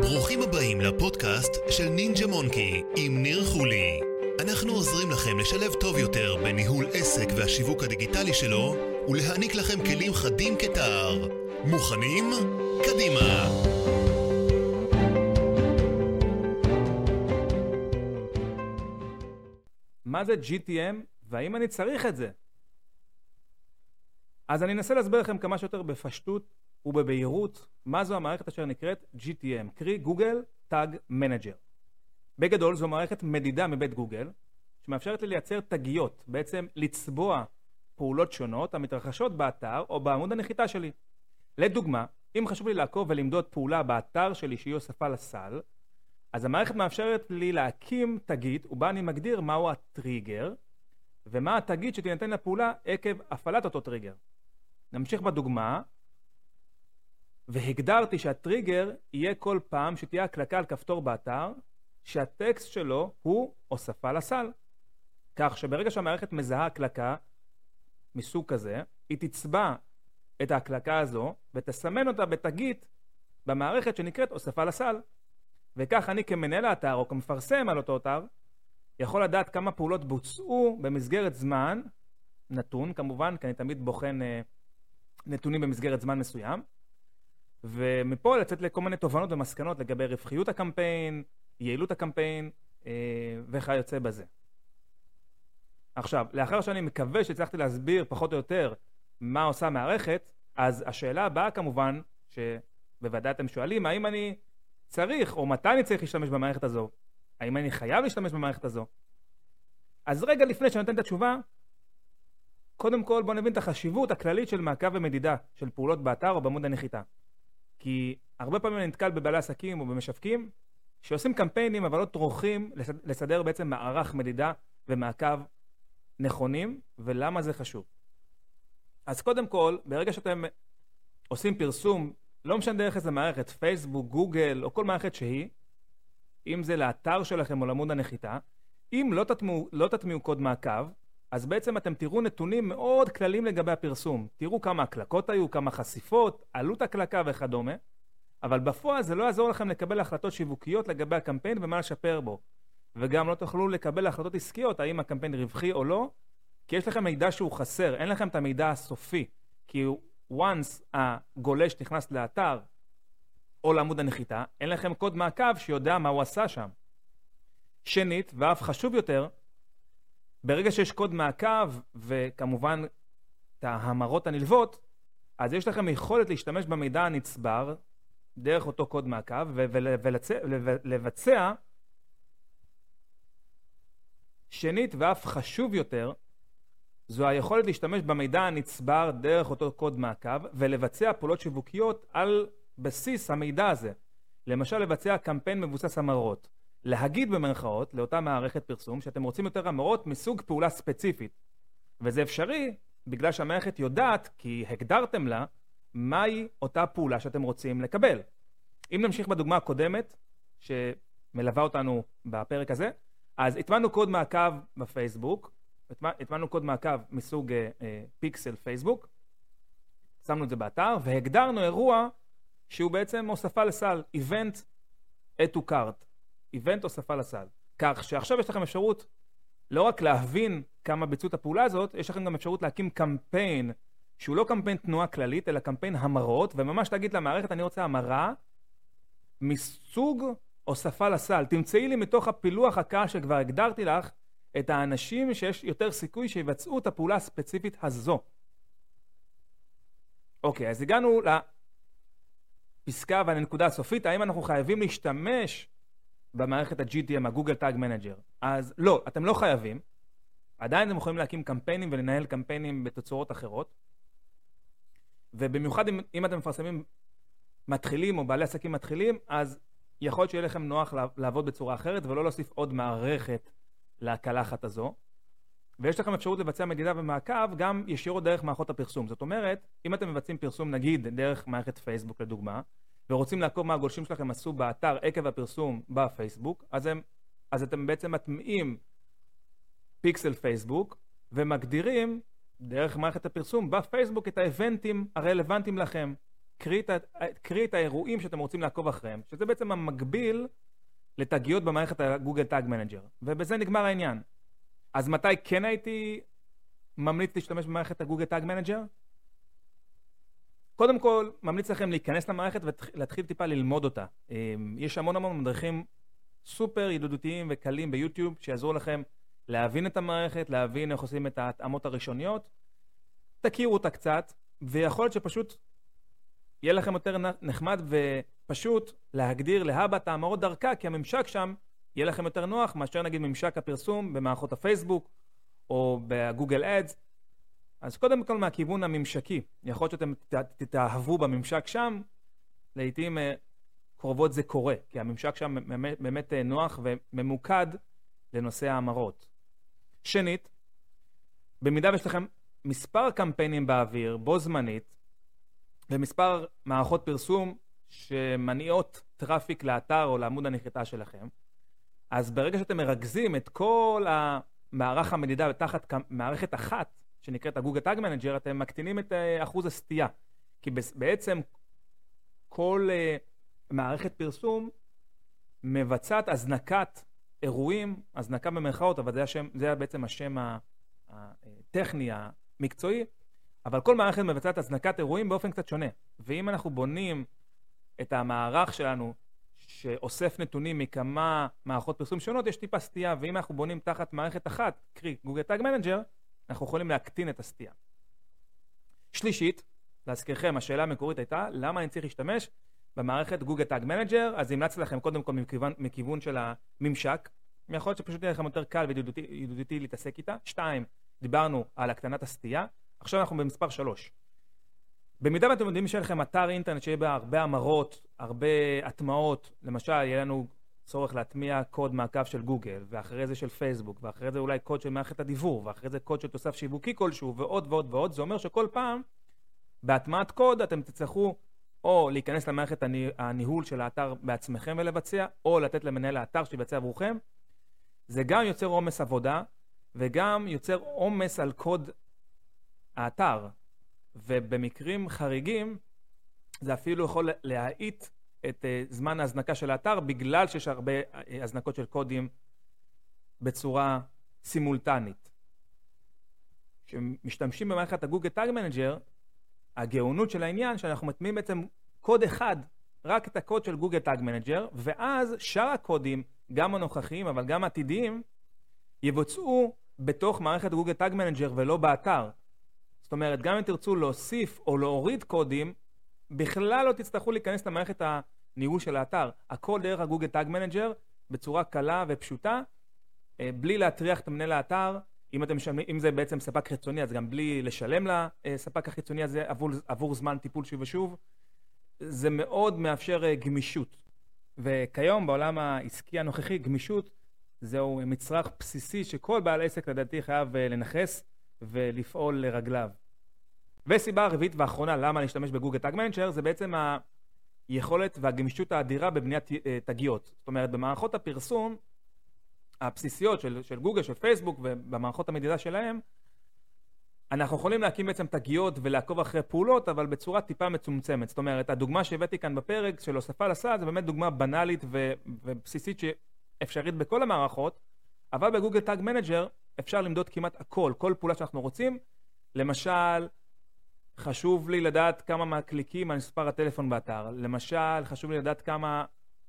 ברוכים הבאים לפודקאסט של נינג'ה מונקי עם ניר חולי. אנחנו עוזרים לכם לשלב טוב יותר בניהול עסק והשיווק הדיגיטלי שלו ולהעניק לכם כלים חדים כתער. מוכנים? קדימה! מה זה GTM והאם אני צריך את זה? אז אני אנסה להסביר לכם כמה שיותר בפשטות ובבהירות מה זו המערכת אשר נקראת GTM, קרי Google Tag Manager. בגדול זו מערכת מדידה מבית גוגל שמאפשרת לי לייצר תגיות, בעצם לצבוע פעולות שונות המתרחשות באתר או בעמוד הנחיתה שלי. לדוגמה, אם חשוב לי לעקוב ולמדוד פעולה באתר שלי שהיא הוספה לסל, אז המערכת מאפשרת לי להקים תגית ובה אני מגדיר מהו הטריגר ומה התגית שתינתן לפעולה עקב הפעלת אותו טריגר. נמשיך בדוגמה, והגדרתי שהטריגר יהיה כל פעם שתהיה הקלקה על כפתור באתר שהטקסט שלו הוא הוספה לסל. כך שברגע שהמערכת מזהה הקלקה מסוג כזה, היא תצבע את ההקלקה הזו ותסמן אותה בתגית במערכת שנקראת הוספה לסל. וכך אני כמנהל האתר או כמפרסם על אותו אתר יכול לדעת כמה פעולות בוצעו במסגרת זמן נתון כמובן כי אני תמיד בוחן אה, נתונים במסגרת זמן מסוים ומפה לצאת לכל מיני תובנות ומסקנות לגבי רווחיות הקמפיין, יעילות הקמפיין אה, וכיוצא בזה. עכשיו, לאחר שאני מקווה שהצלחתי להסביר פחות או יותר מה עושה המערכת, אז השאלה הבאה כמובן, שבוודאי אתם שואלים, האם אני צריך או מתי אני צריך להשתמש במערכת הזו? האם אני חייב להשתמש במערכת הזו? אז רגע לפני שאני נותן את התשובה, קודם כל בואו נבין את החשיבות הכללית של מעקב ומדידה של פעולות באתר או בעמוד הנחיתה. כי הרבה פעמים אני נתקל בבעלי עסקים או במשווקים שעושים קמפיינים אבל לא טורחים לסדר בעצם מערך מדידה ומעקב נכונים, ולמה זה חשוב. אז קודם כל, ברגע שאתם עושים פרסום, לא משנה דרך איזה מערכת, פייסבוק, גוגל או כל מערכת שהיא, אם זה לאתר שלכם או לעמוד הנחיתה, אם לא תטמיעו, לא קוד מעקב, אז בעצם אתם תראו נתונים מאוד כלליים לגבי הפרסום. תראו כמה הקלקות היו, כמה חשיפות, עלות הקלקה וכדומה, אבל בפועל זה לא יעזור לכם לקבל החלטות שיווקיות לגבי הקמפיין ומה לשפר בו. וגם לא תוכלו לקבל החלטות עסקיות האם הקמפיין רווחי או לא, כי יש לכם מידע שהוא חסר, אין לכם את המידע הסופי. כי once הגולש נכנס לאתר או לעמוד הנחיתה, אין לכם קוד מעקב שיודע מה הוא עשה שם. שנית, ואף חשוב יותר, ברגע שיש קוד מעקב, וכמובן את ההמרות הנלוות, אז יש לכם יכולת להשתמש במידע הנצבר דרך אותו קוד מעקב ולבצע שנית ואף חשוב יותר, זו היכולת להשתמש במידע הנצבר דרך אותו קוד מעקב ולבצע פעולות שיווקיות על בסיס המידע הזה. למשל לבצע קמפיין מבוסס המרות. להגיד במרכאות לאותה מערכת פרסום שאתם רוצים יותר המרות מסוג פעולה ספציפית. וזה אפשרי בגלל שהמערכת יודעת, כי הגדרתם לה, מהי אותה פעולה שאתם רוצים לקבל. אם נמשיך בדוגמה הקודמת, שמלווה אותנו בפרק הזה, אז הטמענו קוד מעקב בפייסבוק, הטמענו קוד מעקב מסוג אה, אה, פיקסל פייסבוק, שמנו את זה באתר והגדרנו אירוע שהוא בעצם הוספה לסל, Event add to cart, Event הוספה לסל. כך שעכשיו יש לכם אפשרות לא רק להבין כמה ביצעו את הפעולה הזאת, יש לכם גם אפשרות להקים קמפיין שהוא לא קמפיין תנועה כללית, אלא קמפיין המרות, וממש להגיד למערכת, אני רוצה המרה מסוג הוספה לסל. תמצאי לי מתוך הפילוח הקל שכבר הגדרתי לך את האנשים שיש יותר סיכוי שיבצעו את הפעולה הספציפית הזו. אוקיי, אז הגענו לפסקה ולנקודה הסופית, האם אנחנו חייבים להשתמש במערכת ה-GTM, ה Google Tag Manager? אז לא, אתם לא חייבים. עדיין אתם יכולים להקים קמפיינים ולנהל קמפיינים בתצורות אחרות. ובמיוחד אם, אם אתם מפרסמים מתחילים או בעלי עסקים מתחילים, אז יכול להיות שיהיה לכם נוח לעבוד בצורה אחרת ולא להוסיף עוד מערכת לקלחת הזו. ויש לכם אפשרות לבצע מדידה ומעקב גם ישירות דרך מערכות הפרסום. זאת אומרת, אם אתם מבצעים פרסום נגיד דרך מערכת פייסבוק לדוגמה, ורוצים לעקוב מה הגולשים שלכם עשו באתר עקב הפרסום בפייסבוק, אז, הם, אז אתם בעצם מטמיעים פיקסל פייסבוק ומגדירים דרך מערכת הפרסום בפייסבוק את האבנטים הרלוונטיים לכם. קרי את קרי את האירועים שאתם רוצים לעקוב אחריהם, שזה בעצם המקביל לתגיות במערכת ה Google Tag Manager, ובזה נגמר העניין. אז מתי כן הייתי ממליץ להשתמש במערכת ה Google Tag Manager? קודם כל, ממליץ לכם להיכנס למערכת ולהתחיל טיפה ללמוד אותה. אמ, יש המון המון מדריכים סופר ידידותיים וקלים ביוטיוב שיעזרו לכם להבין את המערכת, להבין איך עושים את ההתאמות הראשוניות. תכירו אותה קצת, ויכול להיות שפשוט יהיה לכם יותר נחמד ופשוט להגדיר להבא את ההמרות דרכה, כי הממשק שם יהיה לכם יותר נוח מאשר נגיד ממשק הפרסום במערכות הפייסבוק או בגוגל אדס. אז קודם כל מהכיוון הממשקי, יכול להיות שאתם תתאהבו בממשק שם, לעיתים אה, קרובות זה קורה, כי הממשק שם באמת, אה, נוח וממוקד לנושא ההמרות. שנית, במידה ויש לכם מספר קמפיינים באוויר בו זמנית, ומספר מערכות פרסום שמניעות traffic לאתר או לעמוד הנחיתה שלכם, אז ברגע שאתם מרכזים את כל המערך המדידה תחת מערכת אחת, שנקראת ה Google Tag Manager, אתם מקטינים את אה, אחוז הסטייה. כי בעצם כל אה, מערכת פרסום מבצעת הזנקת אירועים, הזנקה במרכאות, אבל זה, השם, זה בעצם השם הטכני, המקצועי, אבל כל מערכת מבצעת הזנקת אירועים באופן קצת שונה. ואם אנחנו בונים את המערך שלנו, שאוסף נתונים מכמה מערכות פרסום שונות, יש טיפה סטייה, ואם אנחנו בונים תחת מערכת אחת, קרי Google Tag Manager, אנחנו יכולים להקטין את הסטייה. שלישית, להזכירכם, השאלה המקורית הייתה, למה אני צריך להשתמש במערכת Google Tag Manager? אז המלצתי לכם קודם כל מכיוון, מכיוון של הממשק. יכול להיות שפשוט יהיה לכם יותר קל וידידותי ידידותי להתעסק איתה. שתיים, דיברנו על הקטנת הסטייה. עכשיו אנחנו במספר שלוש. במידה ואתם יודעים שיהיה לכם אתר אינטרנט שיהיה בה הרבה המרות, הרבה הטמעות, למשל, יהיה לנו צורך להטמיע קוד מעקב של גוגל, ואחרי זה של פייסבוק, ואחרי זה אולי קוד של מערכת הדיוור, ואחרי זה קוד של תוסף שיווקי כלשהו, ועוד ועוד ועוד, זה אומר שכל פעם, בהטמעת קוד אתם תצטרכו או להיכנס למערכת הני... הניהול של האתר בעצמכם ולבצע, או לתת למנהל האתר שיבצע עבורכם. זה גם יוצר עומס עבודה, וגם יוצר עומס על קוד האתר, ובמקרים חריגים זה אפילו יכול להאיט את אה, זמן ההזנקה של האתר בגלל שיש הרבה אה, הזנקות של קודים בצורה סימולטנית. כשמשתמשים במערכת ה Google Tag Manager, הגאונות של העניין שאנחנו מטמיעים בעצם קוד אחד, רק את הקוד של Google Tag Manager, ואז שאר הקודים, גם הנוכחיים אבל גם העתידיים, יבוצעו בתוך מערכת Google Tag Manager ולא באתר. זאת אומרת, גם אם תרצו להוסיף או להוריד קודים, בכלל לא תצטרכו להיכנס למערכת הניהול של האתר. הכל דרך ה Google Tag Manager, בצורה קלה ופשוטה, אה, בלי להטריח את מנהל האתר. אם, אתם משלמים, אם זה בעצם ספק חיצוני, אז גם בלי לשלם לספק החיצוני הזה עבור, עבור זמן טיפול שוב ושוב. זה מאוד מאפשר אה, גמישות. וכיום בעולם העסקי הנוכחי, גמישות זהו מצרך בסיסי שכל בעל עסק לדעתי חייב אה, לנכס ולפעול לרגליו. וסיבה הרביעית והאחרונה למה להשתמש ב Google Tag Manager זה בעצם היכולת והגמישות האדירה בבניית אה, תגיות. זאת אומרת, במערכות הפרסום הבסיסיות של, של גוגל, של פייסבוק ובמערכות המדידה שלהם, אנחנו יכולים להקים בעצם תגיות ולעקוב אחרי פעולות, אבל בצורה טיפה מצומצמת. זאת אומרת, הדוגמה שהבאתי כאן בפרק של הוספה לסל זה באמת דוגמה בנאלית ו- ובסיסית שאפשרית בכל המערכות, אבל ב Google Tag Manager אפשר למדוד כמעט הכל, כל פעולה שאנחנו רוצים. למשל, חשוב לי לדעת כמה מהקליקים על מספר הטלפון באתר. למשל, חשוב לי לדעת כמה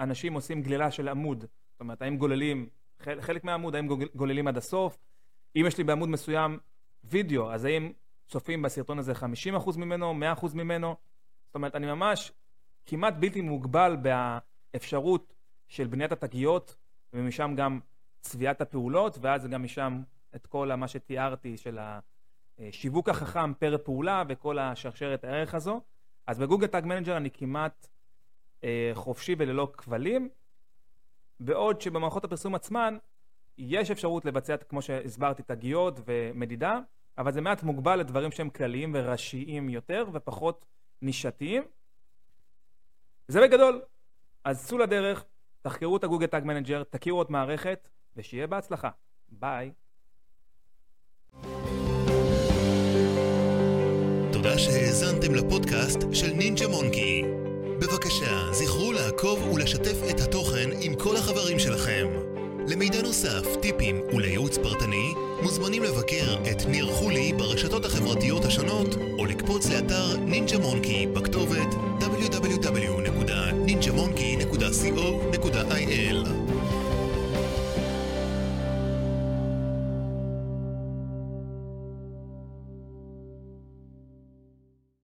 אנשים עושים גלילה של עמוד. זאת אומרת, האם גוללים חלק מהעמוד, האם גוללים עד הסוף. אם יש לי בעמוד מסוים וידאו, אז האם צופים בסרטון הזה 50% ממנו, 100% ממנו? זאת אומרת, אני ממש כמעט בלתי מוגבל באפשרות של בניית התגיות, ומשם גם צביעת הפעולות, ואז גם משם את כל מה שתיארתי של השיווק החכם פר פעולה וכל השרשרת הערך הזו. אז ב Google Tag Manager אני כמעט אה, חופשי וללא כבלים, בעוד שבמערכות הפרסום עצמן יש אפשרות לבצע, כמו שהסברתי, תגיות ומדידה, אבל זה מעט מוגבל לדברים שהם כלליים וראשיים יותר ופחות נישתיים. זה בגדול. אז צאו לדרך, תחקרו את ה Google Tag Manager, תכירו את מערכת, ושיהיה בהצלחה. ביי. תודה שהאזנתם לפודקאסט של נינג'ה מונקי. בבקשה, זכרו לעקוב ולשתף את התוכן עם כל החברים שלכם. למידע נוסף, טיפים ולייעוץ פרטני, מוזמנים לבקר את ניר חולי ברשתות החברתיות השונות, או לקפוץ לאתר נינג'ה מונקי בכתובת www.ninjamonkey.co.il